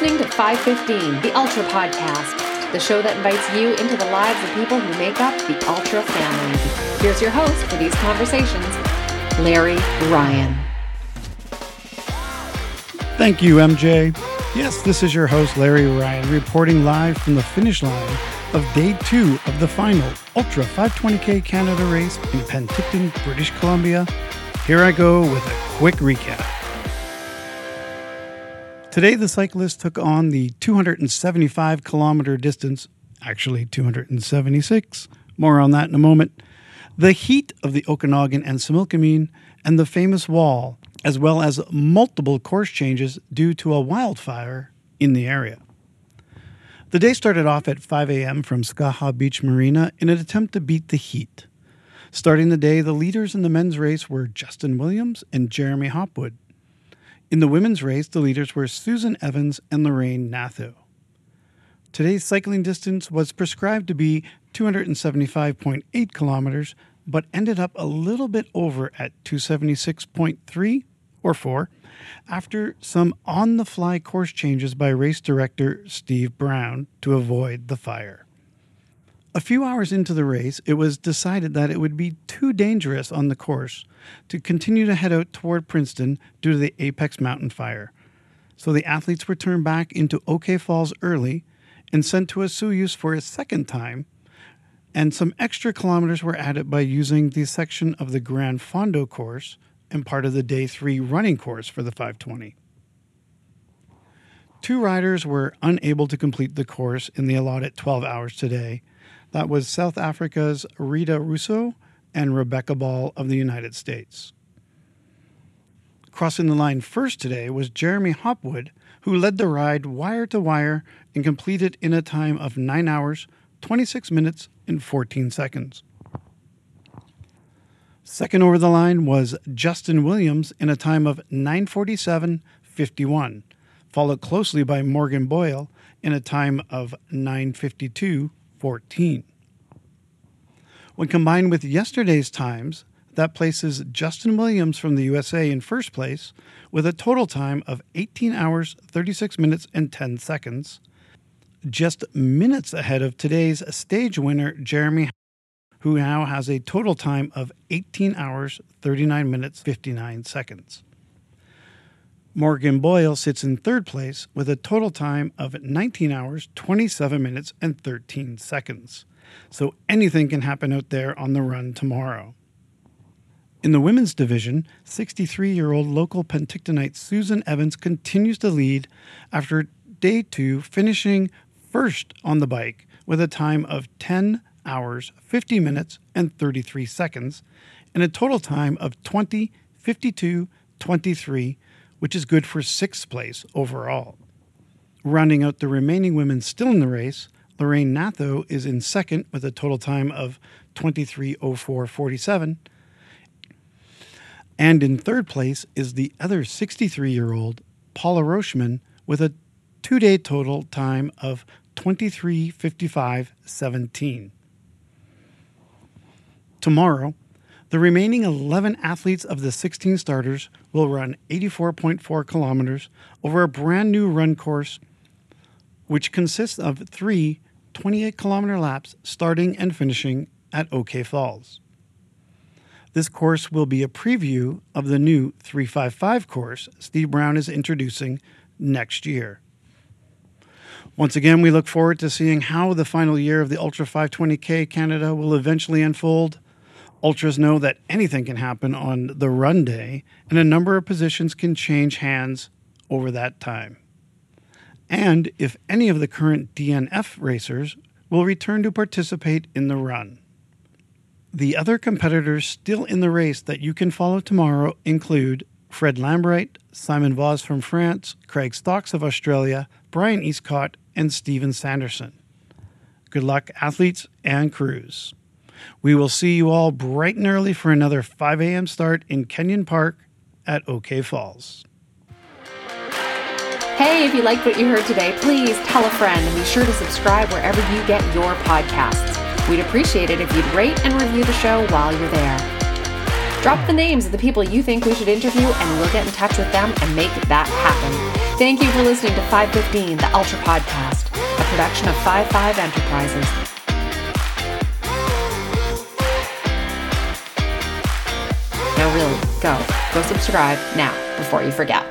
Listening to 515, the Ultra Podcast, the show that invites you into the lives of people who make up the Ultra family. Here's your host for these conversations, Larry Ryan. Thank you, MJ. Yes, this is your host, Larry Ryan, reporting live from the finish line of day two of the final Ultra 520K Canada race in Penticton, British Columbia. Here I go with a quick recap. Today, the cyclist took on the 275 kilometer distance, actually 276. More on that in a moment. The heat of the Okanagan and Similkameen, and the famous wall, as well as multiple course changes due to a wildfire in the area. The day started off at 5 a.m. from Skaha Beach Marina in an attempt to beat the heat. Starting the day, the leaders in the men's race were Justin Williams and Jeremy Hopwood. In the women's race, the leaders were Susan Evans and Lorraine Nathu. Today's cycling distance was prescribed to be 275.8 kilometers, but ended up a little bit over at 276.3 or 4 after some on the fly course changes by race director Steve Brown to avoid the fire. A few hours into the race, it was decided that it would be too dangerous on the course to continue to head out toward Princeton due to the Apex Mountain fire. So the athletes were turned back into OK Falls early and sent to Osoyoos for a second time, and some extra kilometers were added by using the section of the Gran Fondo course and part of the day three running course for the 520. Two riders were unable to complete the course in the allotted 12 hours today, that was South Africa's Rita Russo and Rebecca Ball of the United States. Crossing the line first today was Jeremy Hopwood, who led the ride wire to wire and completed in a time of 9 hours, 26 minutes, and 14 seconds. Second over the line was Justin Williams in a time of 947.51, followed closely by Morgan Boyle in a time of 952 14. When combined with yesterday's times, that places Justin Williams from the USA in first place with a total time of 18 hours, 36 minutes, and 10 seconds, just minutes ahead of today's stage winner, Jeremy, who now has a total time of 18 hours, 39 minutes, 59 seconds. Morgan Boyle sits in third place with a total time of 19 hours, 27 minutes, and 13 seconds. So anything can happen out there on the run tomorrow. In the women's division, 63 year old local Pentictonite Susan Evans continues to lead after day two, finishing first on the bike with a time of 10 hours, 50 minutes, and 33 seconds, and a total time of 20, 52, 23, which is good for sixth place overall. Rounding out the remaining women still in the race, Lorraine Natho is in second with a total time of 23.04.47. And in third place is the other 63 year old Paula Rochman with a two day total time of 23.55.17. Tomorrow, the remaining 11 athletes of the 16 starters will run 84.4 kilometers over a brand new run course, which consists of three 28 kilometer laps starting and finishing at OK Falls. This course will be a preview of the new 355 course Steve Brown is introducing next year. Once again, we look forward to seeing how the final year of the Ultra 520K Canada will eventually unfold Ultras know that anything can happen on the run day, and a number of positions can change hands over that time. And if any of the current DNF racers will return to participate in the run. The other competitors still in the race that you can follow tomorrow include Fred Lambright, Simon Voss from France, Craig Stocks of Australia, Brian Eastcott, and Steven Sanderson. Good luck, athletes and crews. We will see you all bright and early for another 5 a.m. start in Kenyon Park at OK Falls. Hey, if you liked what you heard today, please tell a friend and be sure to subscribe wherever you get your podcasts. We'd appreciate it if you'd rate and review the show while you're there. Drop the names of the people you think we should interview, and we'll get in touch with them and make that happen. Thank you for listening to 515, the Ultra Podcast, a production of 55 Enterprises. Go. Go subscribe now before you forget.